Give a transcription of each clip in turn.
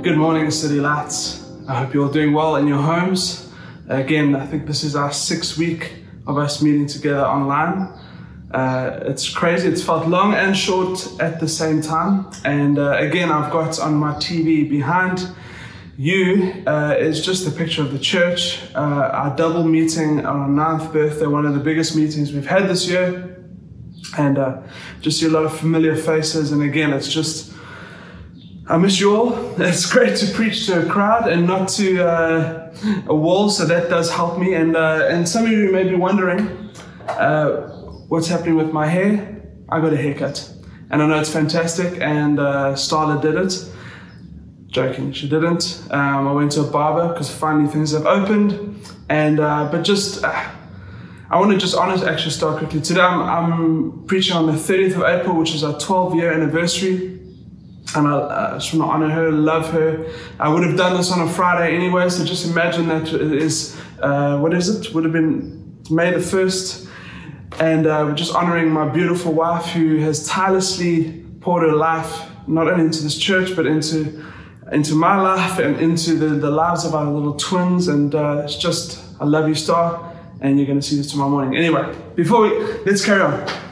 Good morning, City Lights. I hope you're all doing well in your homes. Again, I think this is our sixth week of us meeting together online. Uh, it's crazy, it's felt long and short at the same time. And uh, again, I've got on my TV behind you uh, is just a picture of the church, uh, our double meeting on our ninth birthday, one of the biggest meetings we've had this year. And uh, just see a lot of familiar faces. And again, it's just I miss you all. It's great to preach to a crowd and not to uh, a wall, so that does help me. And uh, and some of you may be wondering uh, what's happening with my hair. I got a haircut, and I know it's fantastic. And uh, Starla did it. Joking, she didn't. Um, I went to a barber because finally things have opened. And uh, but just. Uh, I want to just honor actually start quickly. Today I'm, I'm preaching on the 30th of April, which is our 12 year anniversary and I uh, just want to honor her, love her. I would have done this on a Friday anyway, so just imagine that it is, uh, what is it? Would have been May the 1st. And uh, we're just honoring my beautiful wife who has tirelessly poured her life not only into this church, but into into my life and into the, the lives of our little twins. And uh, it's just, I love you, Star. And you're going to see this tomorrow morning. Anyway, before we, let's carry on.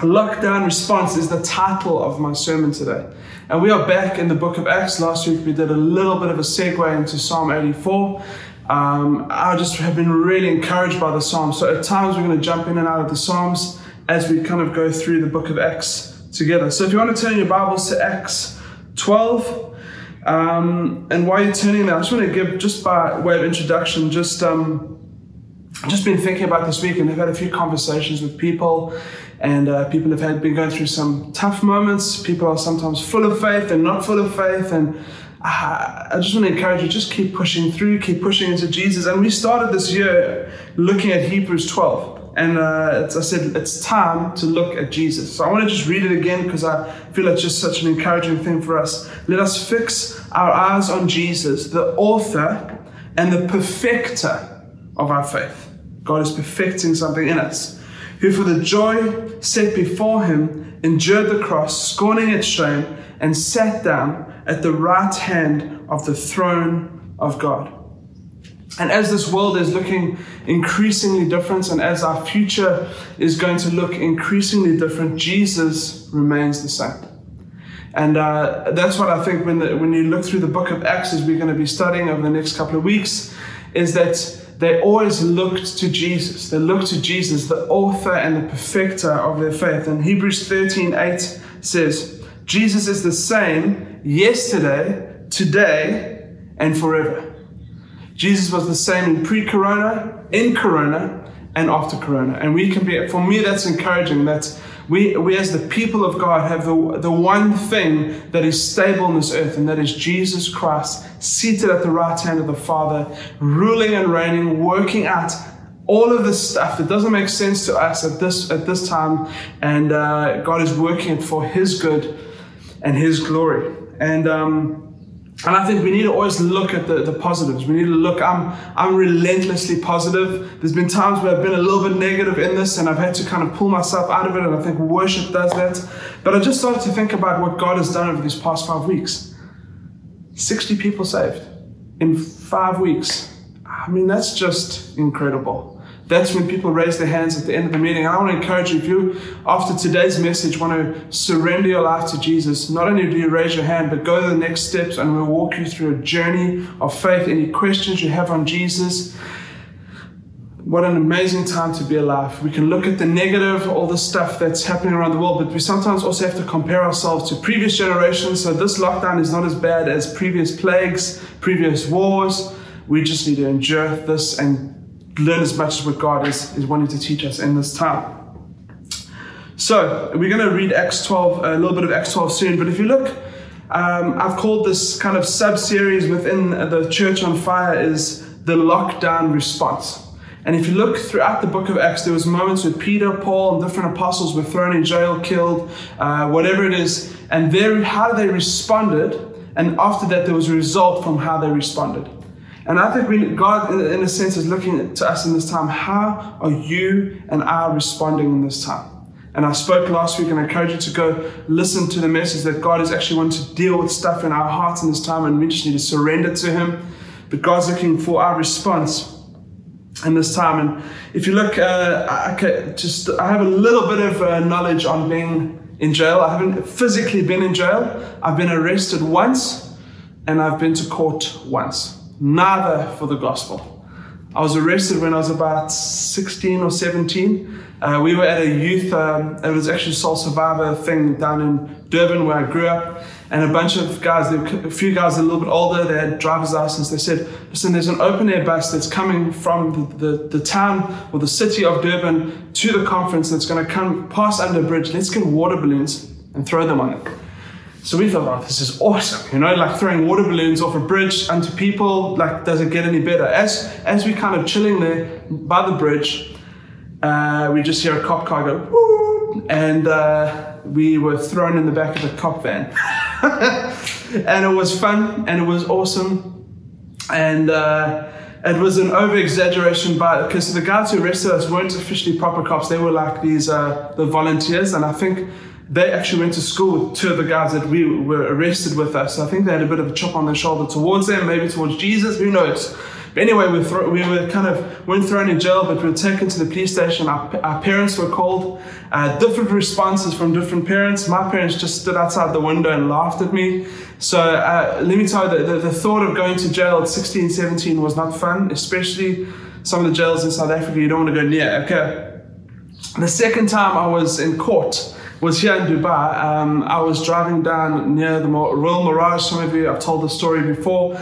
Lockdown Response is the title of my sermon today. And we are back in the book of Acts. Last week we did a little bit of a segue into Psalm 84. Um, I just have been really encouraged by the Psalms. So at times we're going to jump in and out of the Psalms as we kind of go through the book of Acts together. So if you want to turn your Bibles to Acts 12, um, and while you're turning there, I just want to give, just by way of introduction, just um, just been thinking about this week and I've had a few conversations with people and uh, people have had been going through some tough moments. People are sometimes full of faith and not full of faith. And I, I just want to encourage you, just keep pushing through, keep pushing into Jesus. And we started this year looking at Hebrews 12. And uh, I said, it's time to look at Jesus. So I want to just read it again because I feel it's just such an encouraging thing for us. Let us fix our eyes on Jesus, the author and the perfecter of our faith. God is perfecting something in us who for the joy set before him endured the cross, scorning its shame, and sat down at the right hand of the throne of God. And as this world is looking increasingly different, and as our future is going to look increasingly different, Jesus remains the same. And uh, that's what I think when, the, when you look through the book of Acts, as we're going to be studying over the next couple of weeks, is that they always looked to Jesus. They looked to Jesus, the author and the perfecter of their faith. And Hebrews 13 8 says, Jesus is the same yesterday, today, and forever. Jesus was the same in pre corona, in corona, and after corona. And we can be, for me, that's encouraging that we, we as the people of God have the, the one thing that is stable on this earth, and that is Jesus Christ seated at the right hand of the Father, ruling and reigning, working out all of this stuff that doesn't make sense to us at this at this time, and uh, God is working it for His good and His glory. And um, and I think we need to always look at the, the positives. We need to look, I'm, I'm relentlessly positive. There's been times where I've been a little bit negative in this and I've had to kind of pull myself out of it. And I think worship does that. But I just started to think about what God has done over these past five weeks 60 people saved in five weeks. I mean, that's just incredible that's when people raise their hands at the end of the meeting. And I want to encourage you, if you, after today's message, want to surrender your life to Jesus, not only do you raise your hand, but go to the next steps and we'll walk you through a journey of faith. Any questions you have on Jesus, what an amazing time to be alive. We can look at the negative, all the stuff that's happening around the world, but we sometimes also have to compare ourselves to previous generations. So this lockdown is not as bad as previous plagues, previous wars. We just need to endure this and learn as much as what God is, is wanting to teach us in this time. So, we're going to read Acts 12, a little bit of Acts 12 soon, but if you look, um, I've called this kind of sub series within the Church on Fire is the lockdown response. And if you look throughout the book of Acts, there was moments where Peter, Paul, and different apostles were thrown in jail, killed, uh, whatever it is, and there, how they responded, and after that, there was a result from how they responded. And I think we, God, in a sense, is looking to us in this time. How are you and I responding in this time? And I spoke last week and I encourage you to go listen to the message that God is actually wanting to deal with stuff in our hearts in this time and we just need to surrender to Him. But God's looking for our response in this time. And if you look, uh, okay, just I have a little bit of uh, knowledge on being in jail. I haven't physically been in jail. I've been arrested once and I've been to court once. Neither for the gospel. I was arrested when I was about 16 or 17. Uh, we were at a youth, um, it was actually Soul Survivor thing down in Durban where I grew up. And a bunch of guys, a few guys a little bit older, they had driver's license. They said, listen, there's an open air bus that's coming from the, the, the town or the city of Durban to the conference that's going to come pass under a bridge. Let's get water balloons and throw them on it. So we thought, oh, this is awesome, you know, like throwing water balloons off a bridge onto people. Like, does it get any better? As as we kind of chilling there by the bridge, uh, we just hear a cop car go, and uh, we were thrown in the back of a cop van, and it was fun and it was awesome, and. Uh, it was an over exaggeration, but because the guys who arrested us weren't officially proper cops, they were like these uh, the volunteers, and I think they actually went to school with two of the guys that we were arrested with us. I think they had a bit of a chop on their shoulder towards them, maybe towards Jesus, who knows. But anyway, we, thro- we were kind of, weren't thrown in jail, but we were taken to the police station. Our, our parents were called. Uh, different responses from different parents. My parents just stood outside the window and laughed at me. So uh, let me tell you, the, the, the thought of going to jail at 16, 17 was not fun, especially some of the jails in South Africa you don't want to go near. Okay. The second time I was in court, was here in Dubai. Um, I was driving down near the Royal Mirage. Some of you, I've told the story before.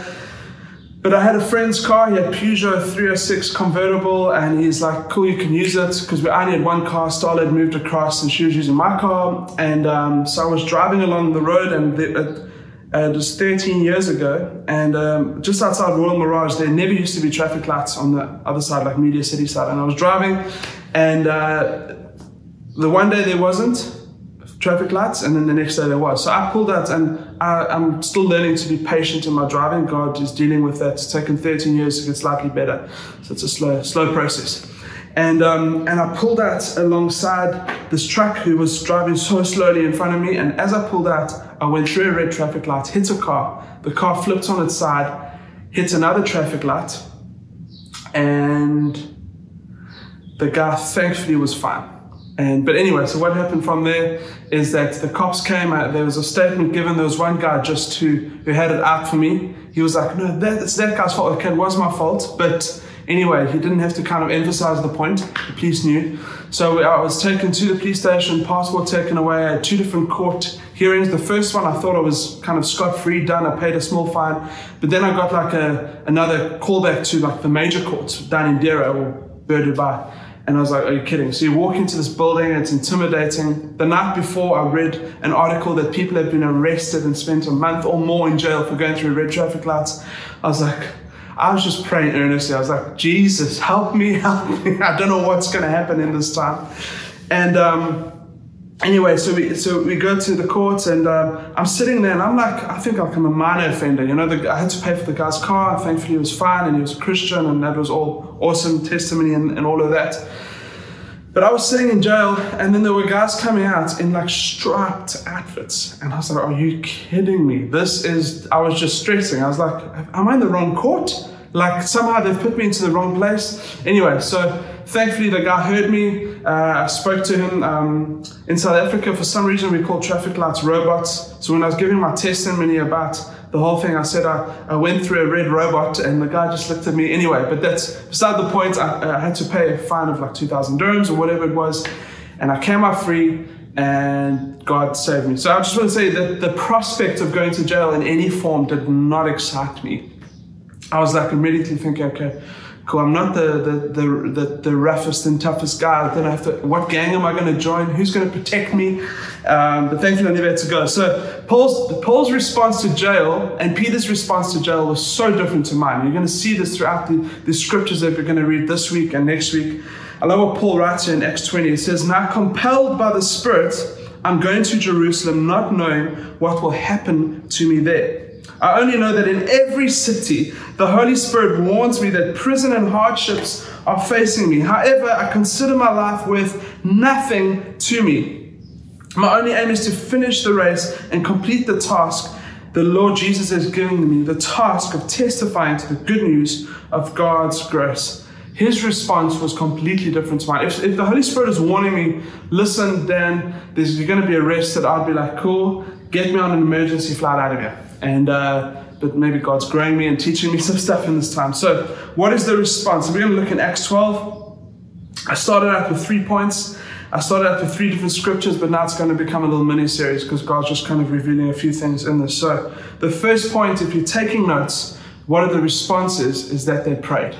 But I had a friend's car. He had Peugeot 306 convertible, and he's like, "Cool, you can use it." Because we only had one car. Starla moved across, and she was using my car. And um, so I was driving along the road, and the, uh, it was 13 years ago. And um, just outside Royal Mirage, there never used to be traffic lights on the other side, like Media City side. And I was driving, and uh, the one day there wasn't traffic lights, and then the next day there was. So I pulled out, and I, am still learning to be patient in my driving. God is dealing with that. It's taken 13 years to get slightly better, so it's a slow, slow process. And um, and I pulled out alongside this truck who was driving so slowly in front of me. And as I pulled out, I went through a red traffic light, hit a car. The car flipped on its side, hit another traffic light, and the guy thankfully was fine. And but anyway, so what happened from there is that the cops came out. There was a statement given. There was one guy just who who had it out for me. He was like, "No, that, it's that guy's fault. Okay, it was my fault." But anyway, he didn't have to kind of emphasize the point. The police knew. So I was taken to the police station, passport taken away. I had two different court hearings. The first one, I thought I was kind of scot free, done. I paid a small fine, but then I got like a another callback to like the major courts down in Deira or Bur Dubai. And I was like, are you kidding? So you walk into this building, it's intimidating. The night before, I read an article that people have been arrested and spent a month or more in jail for going through red traffic lights. I was like, I was just praying earnestly. I was like, Jesus, help me, help me. I don't know what's going to happen in this time. And um, anyway, so we so we go to the court, and um, I'm sitting there, and I'm like, I think I'm a minor offender. You know, the, I had to pay for the guy's car. Thankfully, he was fine, and he was a Christian, and that was all awesome testimony and, and all of that. But I was sitting in jail, and then there were guys coming out in like striped outfits, and I was like, "Are you kidding me? This is." I was just stressing. I was like, "Am I in the wrong court?" Like somehow they've put me into the wrong place. Anyway, so thankfully the guy heard me. Uh, I spoke to him. Um, in South Africa, for some reason, we call traffic lights robots. So when I was giving my testimony about the whole thing, I said I, I went through a red robot, and the guy just looked at me. Anyway, but that's beside the point. I, I had to pay a fine of like 2,000 dirhams or whatever it was, and I came out free and God saved me. So I just want to say that the prospect of going to jail in any form did not excite me. I was like immediately thinking, okay, cool. I'm not the the the the, the roughest and toughest guy. Then I have to. What gang am I going to join? Who's going to protect me? Um, but thankfully, I never had to go. So Paul's Paul's response to jail and Peter's response to jail was so different to mine. You're going to see this throughout the, the scriptures that we're going to read this week and next week. I love what Paul writes here in Acts 20. It says, "Now compelled by the Spirit." I'm going to Jerusalem not knowing what will happen to me there. I only know that in every city, the Holy Spirit warns me that prison and hardships are facing me. However, I consider my life worth nothing to me. My only aim is to finish the race and complete the task the Lord Jesus is giving me the task of testifying to the good news of God's grace. His response was completely different to mine. If, if the Holy Spirit is warning me, listen, Dan, you're going to be arrested, I'd be like, cool, get me on an emergency flight out of here. And, uh, but maybe God's growing me and teaching me some stuff in this time. So, what is the response? We're going to look in Acts 12. I started out with three points. I started out with three different scriptures, but now it's going to become a little mini series because God's just kind of revealing a few things in this. So, the first point, if you're taking notes, what are the responses? Is that they prayed.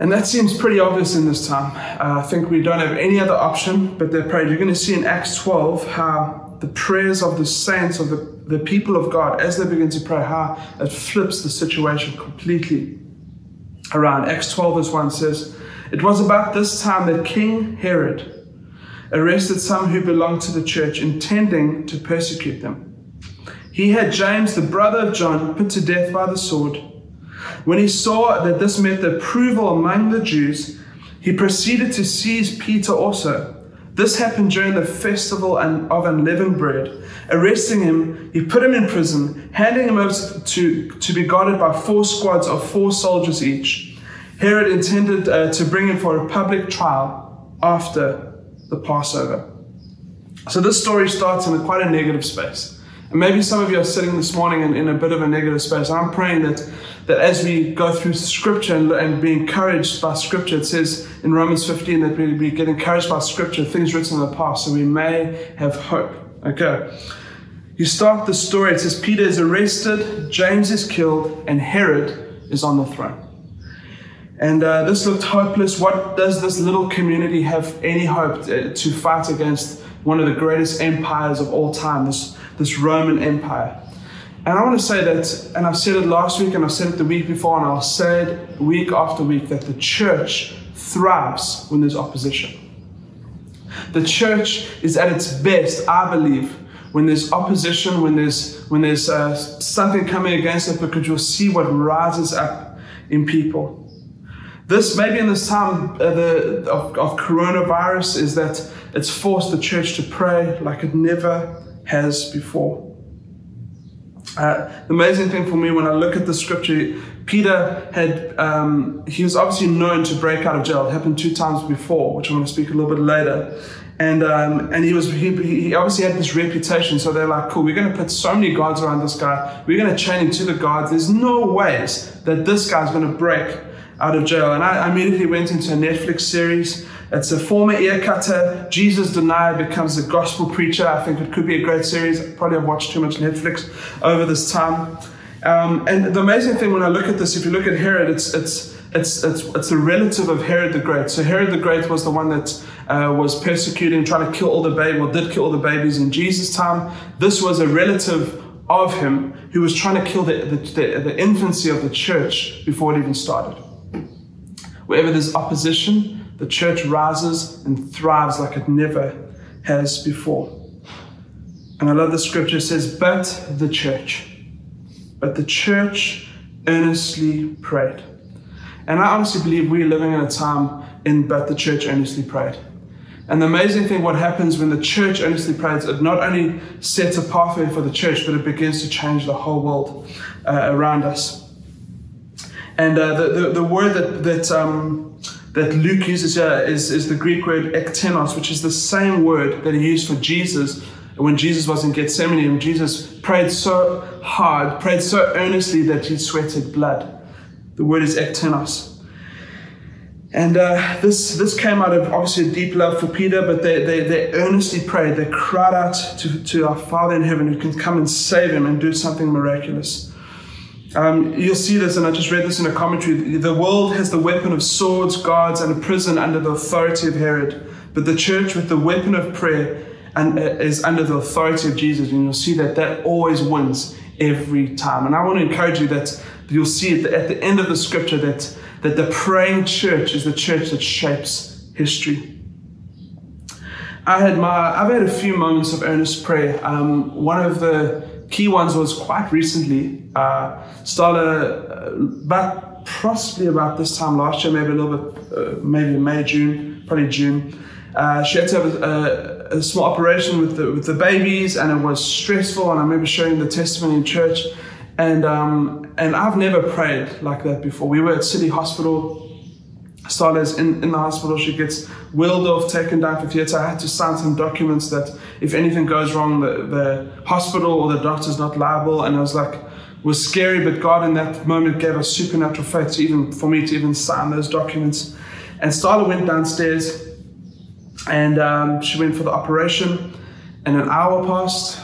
And that seems pretty obvious in this time. Uh, I think we don't have any other option but they prayed. You're going to see in Acts 12 how the prayers of the saints, of the, the people of God, as they begin to pray, how it flips the situation completely around. Acts 12, verse 1 says, It was about this time that King Herod arrested some who belonged to the church, intending to persecute them. He had James, the brother of John, put to death by the sword. When he saw that this met the approval among the Jews, he proceeded to seize Peter also. This happened during the festival of unleavened bread. Arresting him, he put him in prison, handing him over to, to be guarded by four squads of four soldiers each. Herod intended uh, to bring him for a public trial after the Passover. So this story starts in a, quite a negative space. Maybe some of you are sitting this morning in, in a bit of a negative space. I'm praying that, that as we go through Scripture and, and be encouraged by Scripture, it says in Romans 15 that we, we get encouraged by Scripture, things written in the past, so we may have hope. Okay. You start the story, it says Peter is arrested, James is killed, and Herod is on the throne. And uh, this looked hopeless. What does this little community have any hope to, to fight against one of the greatest empires of all time, this this Roman Empire. And I want to say that, and I've said it last week and I've said it the week before, and I'll say it week after week, that the church thrives when there's opposition. The church is at its best, I believe, when there's opposition, when there's when there's uh, something coming against it, because you'll see what rises up in people. This maybe in this time uh, the, of, of coronavirus is that it's forced the church to pray like it never has before. Uh, the amazing thing for me when I look at the scripture, Peter had, um, he was obviously known to break out of jail. It happened two times before, which I'm going to speak a little bit later. And, um, and he was he, he obviously had this reputation, so they're like, cool, we're going to put so many guards around this guy. We're going to chain him to the guards. There's no ways that this guy's going to break out of jail. And I immediately went into a Netflix series it's a former ear cutter. Jesus denier becomes a gospel preacher. I think it could be a great series. Probably I've watched too much Netflix over this time. Um, and the amazing thing when I look at this, if you look at Herod, it's it's it's it's, it's a relative of Herod the Great. So Herod the Great was the one that uh, was persecuting, trying to kill all the babies, or did kill all the babies in Jesus' time. This was a relative of him who was trying to kill the, the, the, the infancy of the church before it even started. Wherever there's opposition, the church rises and thrives like it never has before. And I love the scripture says, But the church, but the church earnestly prayed. And I honestly believe we're living in a time in but the church earnestly prayed. And the amazing thing, what happens when the church earnestly prays, it not only sets a pathway for the church, but it begins to change the whole world uh, around us. And uh, the, the, the, word that, that um, that Luke uses here is, is the Greek word ektenos, which is the same word that he used for Jesus when Jesus was in Gethsemane and Jesus prayed so hard, prayed so earnestly that he sweated blood. The word is ektenos. And uh, this, this came out of obviously a deep love for Peter, but they, they, they earnestly prayed. They cried out to, to our Father in heaven who can come and save him and do something miraculous. Um, you'll see this, and I just read this in a commentary. The world has the weapon of swords, guards, and a prison under the authority of Herod, but the church, with the weapon of prayer, and uh, is under the authority of Jesus. And you'll see that that always wins every time. And I want to encourage you that you'll see at the, at the end of the scripture that that the praying church is the church that shapes history. I had my I've had a few moments of earnest prayer. Um, one of the key ones was quite recently. Uh, started uh, about possibly about this time last year, maybe a little bit, uh, maybe May, June, probably June. Uh, she had to have a, a, a, small operation with the, with the babies, and it was stressful. And I remember sharing the testimony in church, and um, and I've never prayed like that before. We were at City Hospital. Starla's in, in the hospital. She gets wheeled off, taken down for theatre. I had to sign some documents that if anything goes wrong, the, the hospital or the doctor's not liable. And I was like, was scary, but God in that moment gave us supernatural faith to even for me to even sign those documents. And Starla went downstairs and um, she went for the operation, and an hour passed,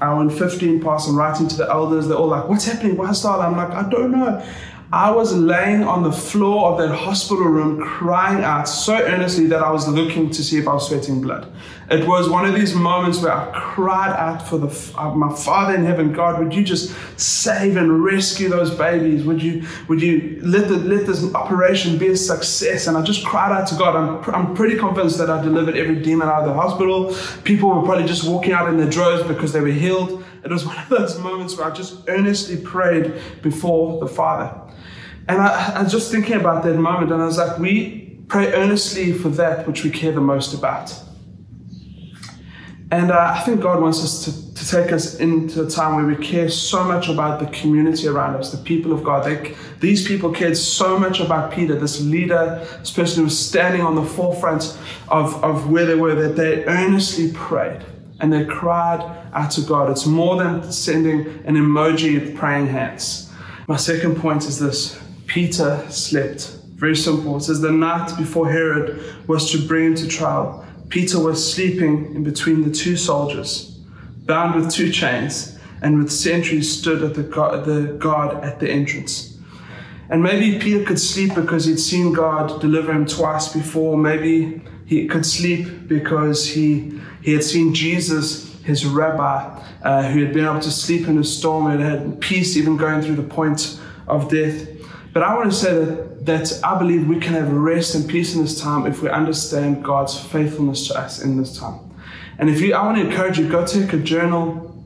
hour and 15 passed. I'm writing to the elders. They're all like, What's happening? Why Starla? I'm like, I don't know. I was laying on the floor of that hospital room crying out so earnestly that I was looking to see if I was sweating blood. It was one of these moments where I cried out for the, uh, my Father in heaven, God, would you just save and rescue those babies? Would you, would you let, the, let this operation be a success? And I just cried out to God. I'm, I'm pretty convinced that I delivered every demon out of the hospital. People were probably just walking out in their droves because they were healed. It was one of those moments where I just earnestly prayed before the Father. And I, I was just thinking about that moment, and I was like, we pray earnestly for that which we care the most about. And uh, I think God wants us to, to take us into a time where we care so much about the community around us, the people of God. They, these people cared so much about Peter, this leader, this person who was standing on the forefront of, of where they were, that they earnestly prayed and they cried out to God. It's more than sending an emoji of praying hands. My second point is this Peter slept. Very simple. It says the night before Herod was to bring him to trial, Peter was sleeping in between the two soldiers, bound with two chains, and with sentries stood at the guard, the guard at the entrance. And maybe Peter could sleep because he'd seen God deliver him twice before. Maybe he could sleep because he, he had seen Jesus, his rabbi, uh, who had been able to sleep in a storm and had peace even going through the point of death. But I want to say that, that I believe we can have rest and peace in this time if we understand God's faithfulness to us in this time. And if you, I want to encourage you, go take a journal,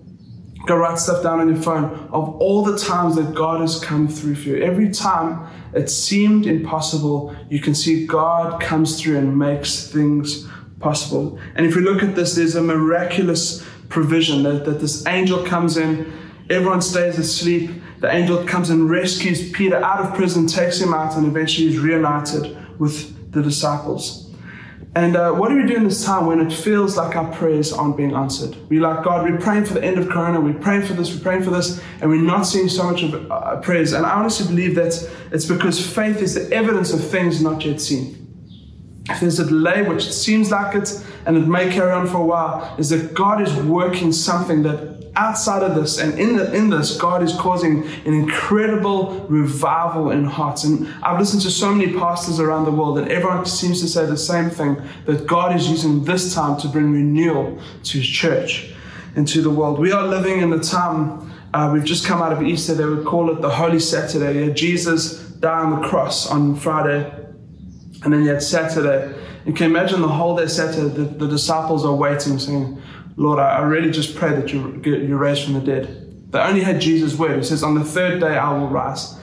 go write stuff down on your phone of all the times that God has come through for you. Every time it seemed impossible, you can see God comes through and makes things possible. And if we look at this, there's a miraculous provision that, that this angel comes in, everyone stays asleep, the angel comes and rescues Peter out of prison, takes him out, and eventually is reunited with the disciples. And uh, what do we do in this time when it feels like our prayers aren't being answered? We're like, God, we're praying for the end of Corona, we're praying for this, we're praying for this, and we're not seeing so much of uh, prayers. And I honestly believe that it's because faith is the evidence of things not yet seen. If there's a delay, which seems like it, and it may carry on for a while, is that God is working something that outside of this and in, the, in this, God is causing an incredible revival in hearts. And I've listened to so many pastors around the world, and everyone seems to say the same thing that God is using this time to bring renewal to His church and to the world. We are living in the time, uh, we've just come out of Easter, they would call it the Holy Saturday. Jesus died on the cross on Friday, and then you had Saturday. You can imagine the whole day Saturday, the, the disciples are waiting, saying, Lord, I really just pray that you, you raise from the dead. They only had Jesus' word. He says, On the third day I will rise.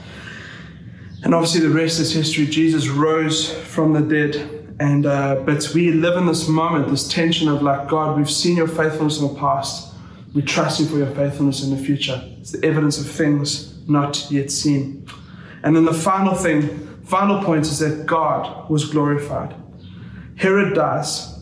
And obviously, the rest is history. Jesus rose from the dead. And uh, but we live in this moment, this tension of like, God, we've seen your faithfulness in the past. We trust you for your faithfulness in the future. It's the evidence of things not yet seen. And then the final thing, final point is that God was glorified. Herod dies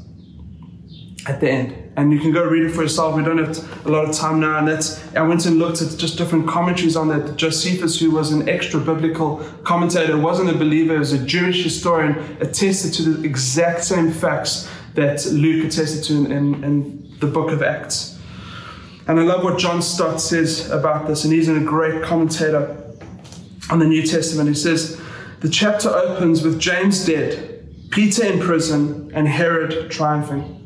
at the end and you can go read it for yourself. We don't have a lot of time now, and that's I went and looked at just different commentaries on that. Josephus, who was an extra biblical commentator, wasn't a believer, he was a Jewish historian, attested to the exact same facts that Luke attested to in, in, in the book of Acts. And I love what John Stott says about this, and he's a great commentator on the New Testament. He says, The chapter opens with James dead, Peter in prison, and Herod triumphing.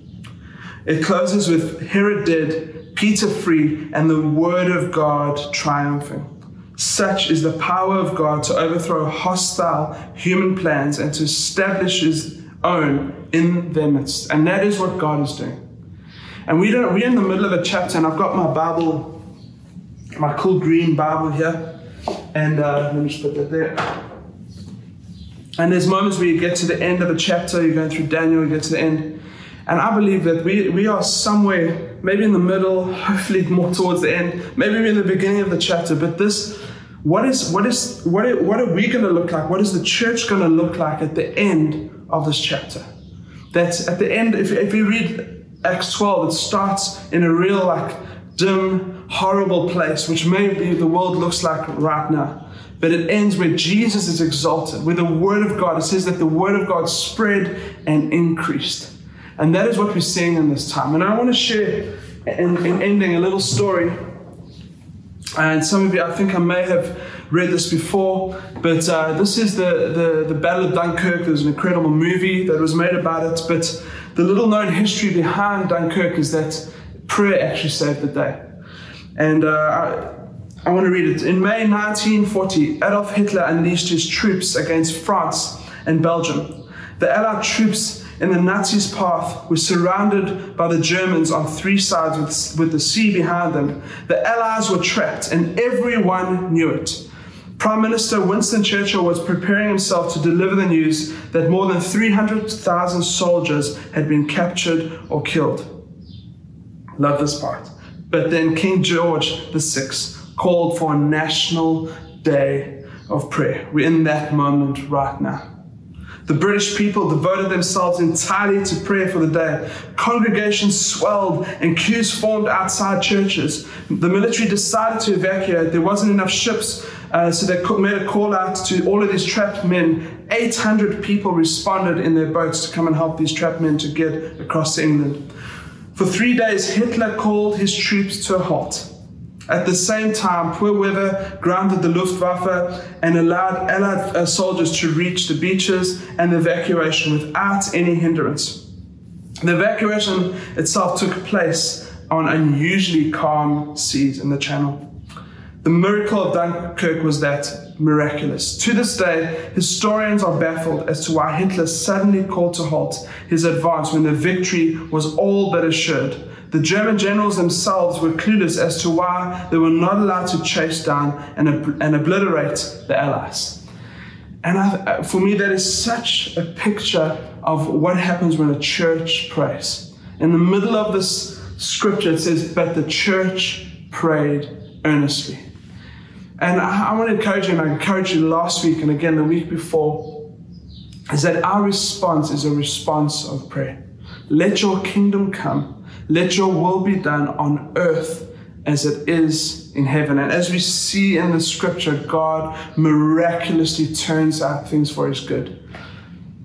It closes with Herod dead, Peter free, and the word of God triumphing. Such is the power of God to overthrow hostile human plans and to establish his own in their midst. And that is what God is doing. And we don't, we're in the middle of a chapter, and I've got my Bible my cool green Bible here, and uh, let me just put that there. And there's moments where you get to the end of a chapter, you're going through Daniel, you get to the end. And I believe that we, we are somewhere, maybe in the middle, hopefully more towards the end, maybe in the beginning of the chapter. But this, what is what is what are, what are we going to look like? What is the church going to look like at the end of this chapter? That at the end, if, if we read Acts 12, it starts in a real like dim, horrible place, which maybe the world looks like right now. But it ends where Jesus is exalted, where the Word of God, it says that the Word of God spread and increased. And that is what we're seeing in this time. And I want to share, in, in ending, a little story. And some of you, I think I may have read this before, but uh, this is the, the, the Battle of Dunkirk. There's an incredible movie that was made about it. But the little known history behind Dunkirk is that prayer actually saved the day. And uh, I want to read it. In May 1940, Adolf Hitler unleashed his troops against France and Belgium. The Allied troops in the Nazis' path were surrounded by the Germans on three sides with, with the sea behind them. The Allies were trapped, and everyone knew it. Prime Minister Winston Churchill was preparing himself to deliver the news that more than 300,000 soldiers had been captured or killed. Love this part. But then King George VI called for a national day of prayer. We're in that moment right now. The British people devoted themselves entirely to prayer for the day. Congregations swelled and queues formed outside churches. The military decided to evacuate. There wasn't enough ships, uh, so they made a call out to all of these trapped men. 800 people responded in their boats to come and help these trapped men to get across England. For three days, Hitler called his troops to a halt. At the same time, poor weather grounded the Luftwaffe and allowed Allied uh, soldiers to reach the beaches and the evacuation without any hindrance. The evacuation itself took place on unusually calm seas in the Channel. The miracle of Dunkirk was that miraculous. To this day, historians are baffled as to why Hitler suddenly called to halt his advance when the victory was all but assured. The German generals themselves were clueless as to why they were not allowed to chase down and, and obliterate the Allies. And I, uh, for me, that is such a picture of what happens when a church prays. In the middle of this scripture, it says, But the church prayed earnestly. And I, I want to encourage you, and I encouraged you last week and again the week before, is that our response is a response of prayer. Let your kingdom come let your will be done on earth as it is in heaven. And as we see in the scripture, God miraculously turns out things for his good.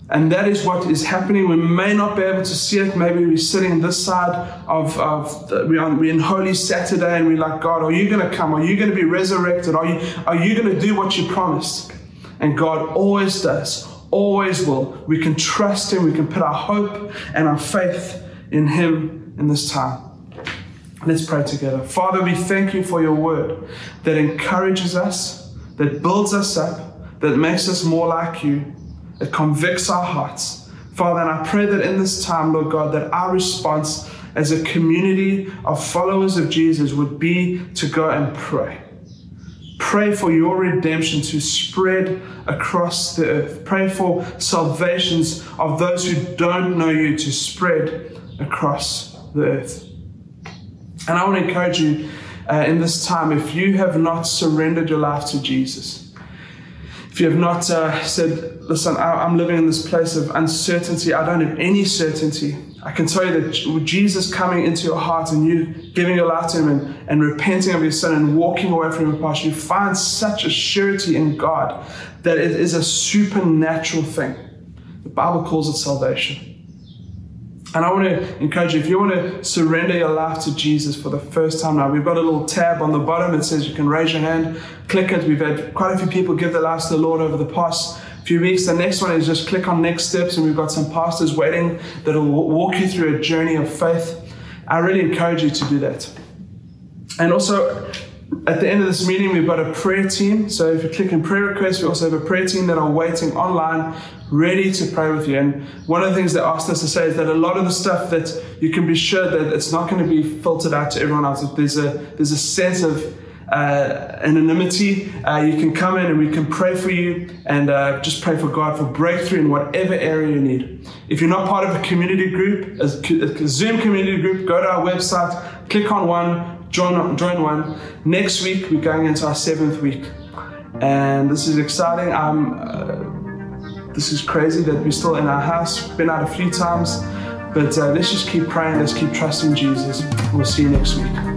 And that is what is happening. We may not be able to see it. Maybe we're sitting on this side of, of the, we're, on, we're in Holy Saturday and we're like, God, are you going to come? Are you going to be resurrected? Are you, are you going to do what you promised? And God always does, always will. We can trust Him. We can put our hope and our faith in Him in this time. Let's pray together. Father, we thank you for your word that encourages us, that builds us up, that makes us more like you, that convicts our hearts. Father, and I pray that in this time, Lord God, that our response as a community of followers of Jesus would be to go and pray. Pray for your redemption to spread across the earth. Pray for salvations of those who don't know you to spread across the earth. And I want to encourage you uh, in this time if you have not surrendered your life to Jesus, if you have not uh, said, Listen, I, I'm living in this place of uncertainty, I don't have any certainty. I can tell you that with Jesus coming into your heart and you giving your life to Him and, and repenting of your sin and walking away from your past, you find such a surety in God that it is a supernatural thing. The Bible calls it salvation. And I want to encourage you, if you want to surrender your life to Jesus for the first time now, we've got a little tab on the bottom that says you can raise your hand, click it. We've had quite a few people give their lives to the Lord over the past few weeks. The next one is just click on next steps, and we've got some pastors waiting that will walk you through a journey of faith. I really encourage you to do that. And also, at the end of this meeting, we've got a prayer team. So if you click on prayer requests, we also have a prayer team that are waiting online ready to pray with you. And one of the things they asked us to say is that a lot of the stuff that you can be sure that it's not going to be filtered out to everyone else. There's a there's a sense of uh, anonymity. Uh, you can come in and we can pray for you and uh, just pray for God for breakthrough in whatever area you need. If you're not part of a community group, a Zoom community group, go to our website, click on one, join, join one. Next week, we're going into our seventh week. And this is exciting. I'm, uh, this is crazy that we're still in our house. Been out a few times. But uh, let's just keep praying, let's keep trusting Jesus. We'll see you next week.